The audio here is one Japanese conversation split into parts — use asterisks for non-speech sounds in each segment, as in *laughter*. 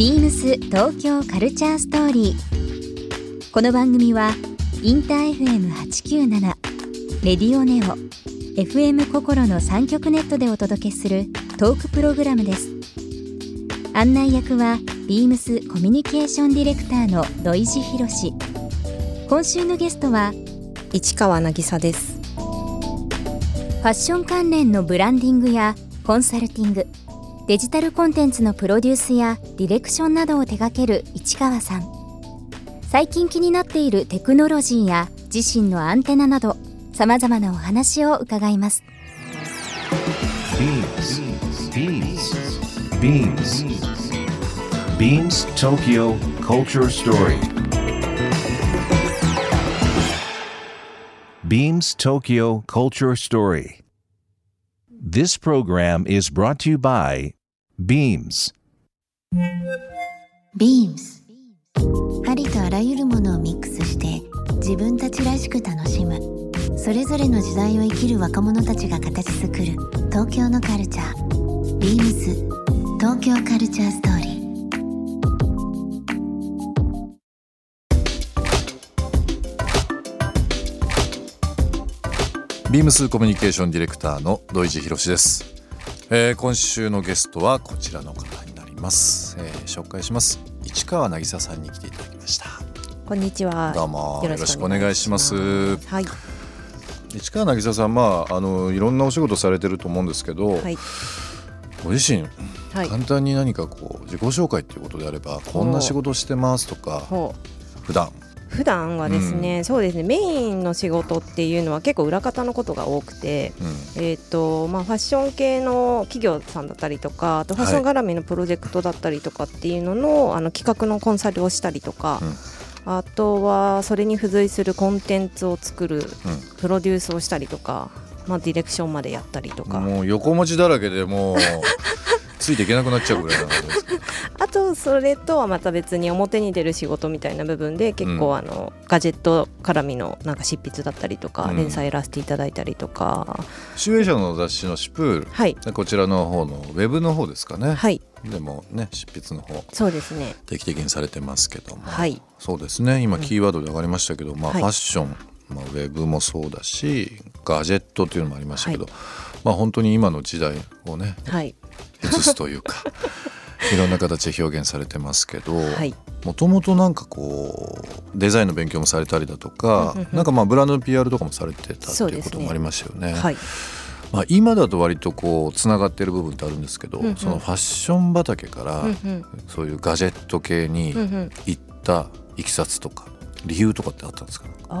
ビームス東京カルチャーストーリー。この番組はインター FM897 レディオネオ FM 心の三極ネットでお届けするトークプログラムです。案内役はビームスコミュニケーションディレクターの土井博志。今週のゲストは市川渚ですファッション関連のブランディングやコンサルティングデジタルコンテンツのプロデュースやディレクションなどを手掛ける市川さん最近気になっているテクノロジーや自身のアンテナなどさまざまなお話を伺います BeamsBeamsBeamsTokyo Culture Story Beams Tokyo Culture Story This program is brought to you by Beams. ビームスありとあらゆるものをミックスして自分たちらしく楽しむ。それぞれの時代を生きる若者たちが形作る東京のカルチャー。ビームス東京カルチャーストーリー。ビームスコミュニケーションディレクターの土井地博です、えー今週のゲストはこちらの方になります、えー紹介します。市川渚さんに来ていただきました。こんにちは。どうも。よろしくお願いします。はい。市川渚さんまああのいろんなお仕事されてると思うんですけど、はい。ご自身はい。簡単に何かこう自己紹介っていうことであればこんな仕事してますとか普段普段はですね、そうですねメインの仕事っていうのは結構裏方のことが多くて、うん。えーとまあ、ファッション系の企業さんだったりとかあとファッション絡みのプロジェクトだったりとかっていうのの,、あの企画のコンサルをしたりとか、あとはそれに付随するコンテンツを作るプロデュースをしたりとか、まあ、ディレクションまでやったりとか。もう横文字だらけでもうついていけなくなっちゃうぐらいな *laughs* あとそれとはまた別に表に出る仕事みたいな部分で結構うん。あの、ガジェット絡みのなんか執筆だったりとか、うん。連載やらせていただいたりとか。集英社の雑誌のシュプールはい。でこちらの方のウェブの方ですかね、はい。でもね執筆の方。そうですね。定期的にされてますけども、はい。そうですね。今キーワードで上がりましたけど、まあ、はい。ファッション、まあ、ウェブもそうだしガジェットっていうのもありましたけど、まあ本当に今の時代をねはい。映すというか *laughs* いろんな形で表現されてますけどはい。もともとなんかこうデザインの勉強もされたりだとかなんかまあブランドの PR とかもされてたっていうこともありましたよね。はい。まあ、今だと割とこうつながってる部分ってあるんですけど、うんうん。そのファッション畑からそういうガジェット系に行ったいきさつとか理由とかってあったんですか？あ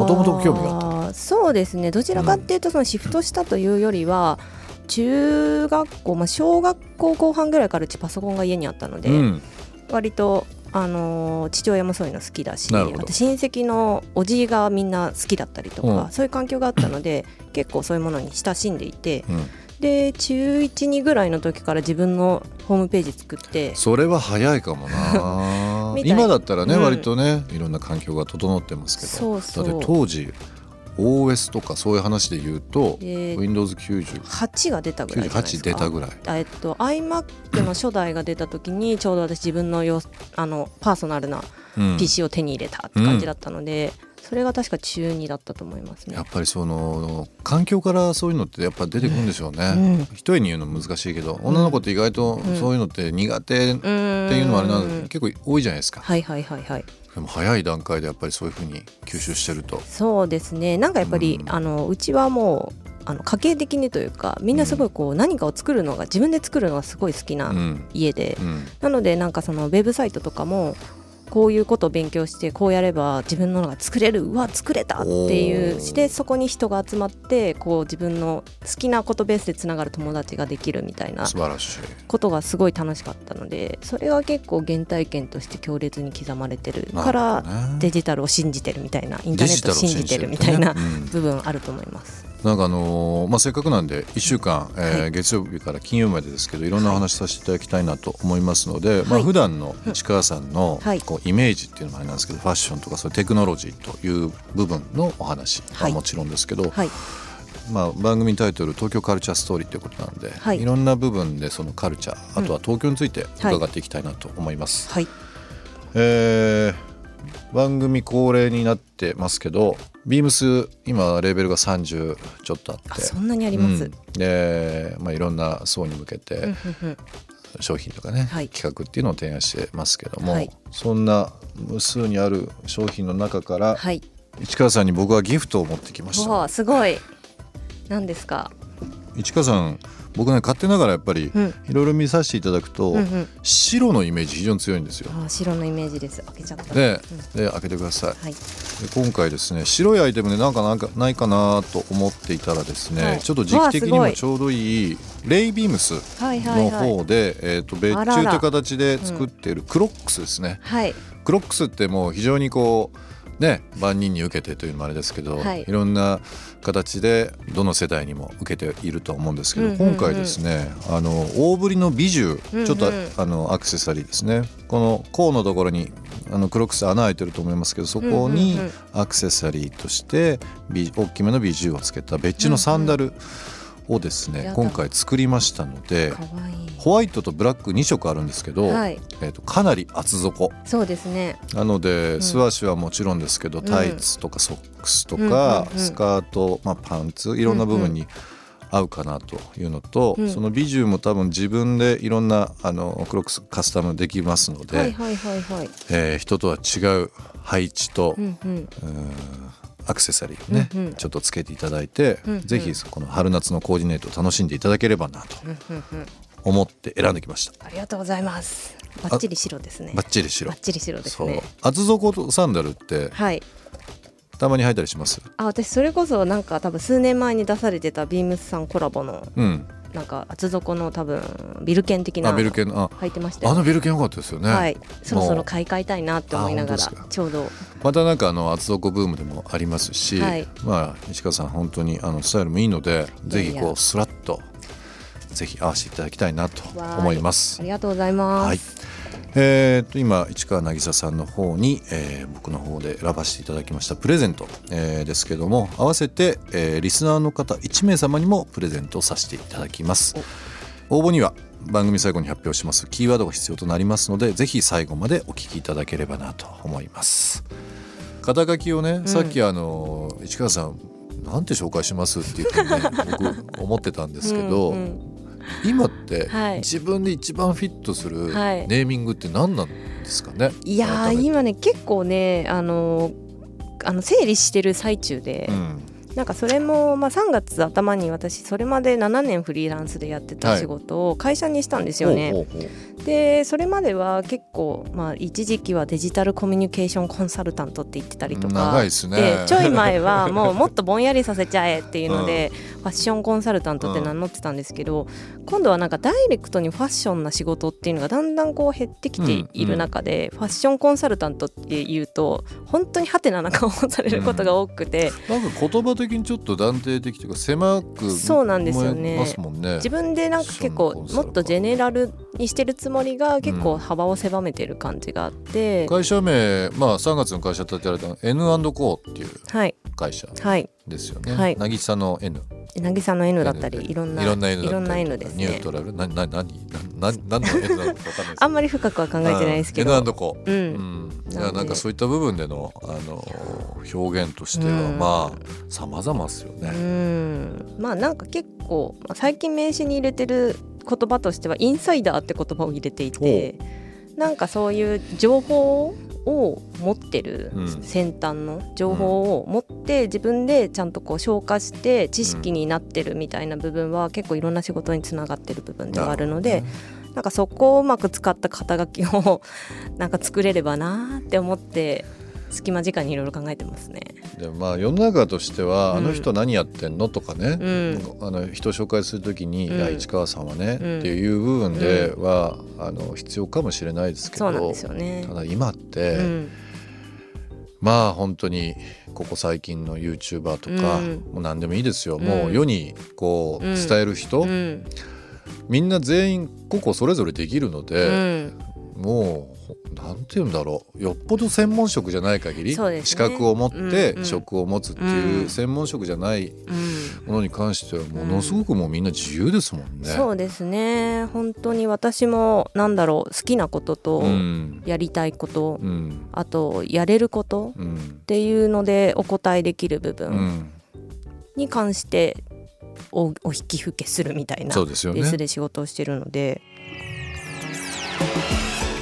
もともと興味があった。そうですね。どちらかっていうとそのシフトしたというよりは、中学校、まあ、小学校後半ぐらいからうちパソコンが家にあったので、うん、割と、あのー父親もそういうの好きだしあと親戚のおじがみんな好きだったりとか、うん。そういう環境があったので *clears throat* 結構そういうものに親しんでいてうん、で中12ぐらいの時から自分のホームページ作ってそれは早いかもな今だったらね、うん。割とねいろんな環境が整ってますけどだって当時 OS とかそういう話で言うとで Windows98 8が出たぐらいじゃないですか。出たぐらい。あえっと iMac の初代が出た時にちょうど私自分のよあのパーソナルなうん。PC を手に入れたって感じだったので、それが確か中2だったと思いますね。やっ。ぱりその環境からそういうのってやっぱ出てくるんでしょうね、うん。一重に言うの難しいけど女の子って意外とうん。そういうのって苦手っていうのはあれなんだ結構多いじゃないですか。はいはいはいはい。でも早い段階でやっぱりそういうふうに吸収してると。そうですね。なんかやっぱり、うん。あのうちはもうあの家計的にというかみんなすごいこう何かを作るのが自分で作るのがすごい好きなうん。家で、うん。なのでなんかそのウェブサイトとかもこういうことを勉強してこうやれば自分ののが作れる。うわ作れた！っていう。してそこに人が集まってこう自分の好きなことベースでつながる友達ができるみたいな素晴らしい。ことがすごい楽しかったのでそれが結構原体験として強烈に刻まれてる。からデジタルを信じてるみたいなインターネットを信じてるみたいな部分あると思います。なんかあのーまあ、せっかくなんで1週間、えーはい。月曜日から金曜日までですけどい。ろんなお話させていただきたいなと思いますので、まあはい普段の市川さんのはい。こうイメージっていうのもあれなんですけどファッションとかそういうテクノロジーという部分のお話ははい。もちろんですけど、はい、まあ、番組タイトル「東京カルチャーストーリー」ということなんで、はい。いろんな部分でそのカルチャーあとは東京について伺っていきたいなと思います。はい。えー番組恒例になってますけどビームス今レベルが30ちょっとあって。あそんなにあります、うん。で、まあ、いろんな層に向けて、商品とかね、はい。企画っていうのを提案してますけども、はい。そんな無数にある商品の中から、はい。市川さんに僕はギフトを持ってきました。すごい。何ですか？市川さん僕ね勝手ながらやっぱりうん。いろいろ見させていただくと、うんうん。白のイメージ非常に強いんですよ。あ白のイメージです。開けちゃった。でうん。で開けてください。はい。で今回ですね白いアイテムでなんかなんかないかなと思っていたらですね、はい。ちょっと時期的にもちょうどいいレイビームスのはい方で、えー、と別注という形で作っているクロックスですね、はい。クロックスってもう非常にこうね万人に受けてというのもあれですけど、はい。い、ろんな形でどの世代にも受けていると思うんですけど、うんうんうん。今回ですねあの大ぶりのビジュ、うんうん。ちょっとあのアクセサリーですね。この甲のところにあのクロックス穴開いてると思いますけどそこにうんうんうんアクセサリーとしてビ大きめのビジュをつけた別注のサンダルをですね、今回作りましたのでホワイトとブラック2色あるんですけど、はい。えー、とかなり厚底。そうですね。なので、ん。素足はもちろんですけど、ん。タイツとかソックスとうんか、うんうん。スカート、まあ、パンツいろんな部分に合うかなというのと、うん。そのビジュも多分自分でいろんなあのクロックスカスタムできますので、人とは違う配置と、うんうん。うんアクセサリーをね、うんうん。ちょっとつけていただいて、うんうん。ぜひこの春夏のコーディネートを楽しんでいただければなと思って選んできました。ありがとうございます。バッチリ白ですね。バッチリ白。バッチリ白ですそう。ね厚底サンダルってはい。たまに履いたりします？あ私それこそなんか多分数年前に出されてたビームスさんコラボのうんなんか厚底の多分ビルケン的なあビルケンあ。履いてましたよあのビルケン良かったですよね、はい。そろそろ買い替えたいなって思いながらちょうど。またなんかあの厚底ブームでもありますし、はい。まあ西川さん本当にあのスタイルもいいのでぜひこうスラッとぜひ合わせていただきたいなと思います。あ。りがとうございます、はいえー、と今市川渚さんの方に、えー僕の方で選ばせていただきましたプレゼント、えーですけども合わせて、えーリスナーの方1名様にもプレゼントさせていただきます。応募には番組最後に発表しますキーワードが必要となりますのでぜひ最後までお聞きいただければなと思います。肩書きをね、さっきあの市川さんなんて紹介しますって言ってね僕思ってたんですけど、うんうん今ってはい。自分で一番フィットするネはい。ーミングって何なんですかね、いやー改めて。今ね結構ねあのあの整理してる最中で、うん。なんかそれも、まあ、3月頭に私それまで7年フリーランスでやってた仕事を会社にしたんですよね。でそれまでは結構、まあ、一時期はデジタルコミュニケーションコンサルタントって言ってたりとか。長いですね。でちょい前は *laughs* もうもっとぼんやりさせちゃえっていうので、ファッションコンサルタントって名乗ってたんですけど、今度はなんかダイレクトにファッションな仕事っていうのがだんだんこう減ってきている中で、ファッションコンサルタントっていうと本当にハテナな顔をされることが多くて、*laughs* なんか言葉的にちょっと断定的というか狭くそうなんですよね。思えますもんね。自分でなんか結構もっとジェネラルにしてるつもりが結構幅を狭めてる感じがあって、会社名まあ3月の会社立てられたの N&Co っていうはい。会社はい。ですよね、はい。渚の N 渚の N だったりいろんないろんな N いろんな N ですね。ニュートラル。なな何？なな何の N なのか分かんない *laughs* あんまり深くは考えてないですけど、N&Co ううん。ん、いやなんかそういった部分でのあの表現としては、うん。まあ様々ですようね。ん。まあなんか結構まあ最近名詞に入れてる言葉としてはインサイダーって言葉を入れていてなんかそういう情報を持ってるうん。先端の情報を持って自分でちゃんとこう消化して知識になってるみたいな部分は結構いろんな仕事につながってる部分ではあるのでなんかそこをうまく使った肩書きを *laughs* なんか作れればなって思って隙間時間にいろいろ考えてますね。でもまあ世の中としては、うん。あの人何やってんのとかね、うん。あの人を紹介するときに、うん。いや市川さんはね、うん。っていう部分では、あの必要かもしれないですけどそうなんですよね。た。だ今って、うん。まあ本当にここ最近の YouTuber とか、うん。もう何でもいいですよ、うん。もう世にこううん伝える人、うん。みんな全員個々それぞれできるのうで、ん。もうなんて言うんだろう。よっぽど専門職じゃない限り、ね。資格を持ってうんうん。職を持つっていううん。専門職じゃないうん。ものに関してはものすごくもうみんな自由ですもんね。そうですね。本当に私もなんだろう好きなこととうん。やりたいこと、うん。あとやれることっうん。ていうのでお答えできる部う分ん。に関しておお引き受けするみたいなベースで仕事をしてるので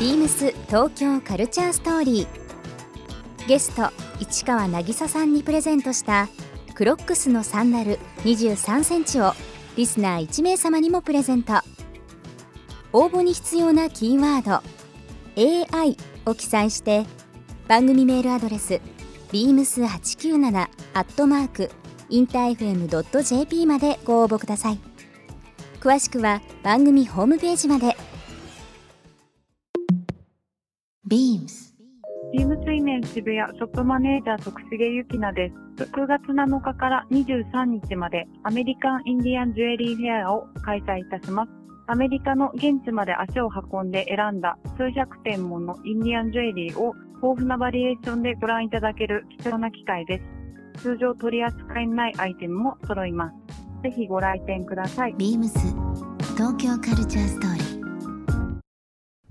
ビームス東京カルチャーストーリー。ゲスト市川渚さんにプレゼントしたクロックスのサンダル23センチをリスナー1名様にもプレゼント。応募に必要なキーワード AI を記載して番組メールアドレス beams897 アットマークインター FM.jp までご応募ください。詳しくは番組ホームページまで。Beams ビーム水面渋谷ショップマネージャー徳重ゆきなです。6月7日から23日までアメリカンインディアンジュエリーフェアを開催いたします。アメリカの現地まで足を運んで選んだ数百点ものインディアンジュエリーを豊富なバリエーションでご覧いただける貴重な機会です。通常取り扱いのないアイテムも揃います。ぜひご来店ください。beams 東京カルチャーストーリー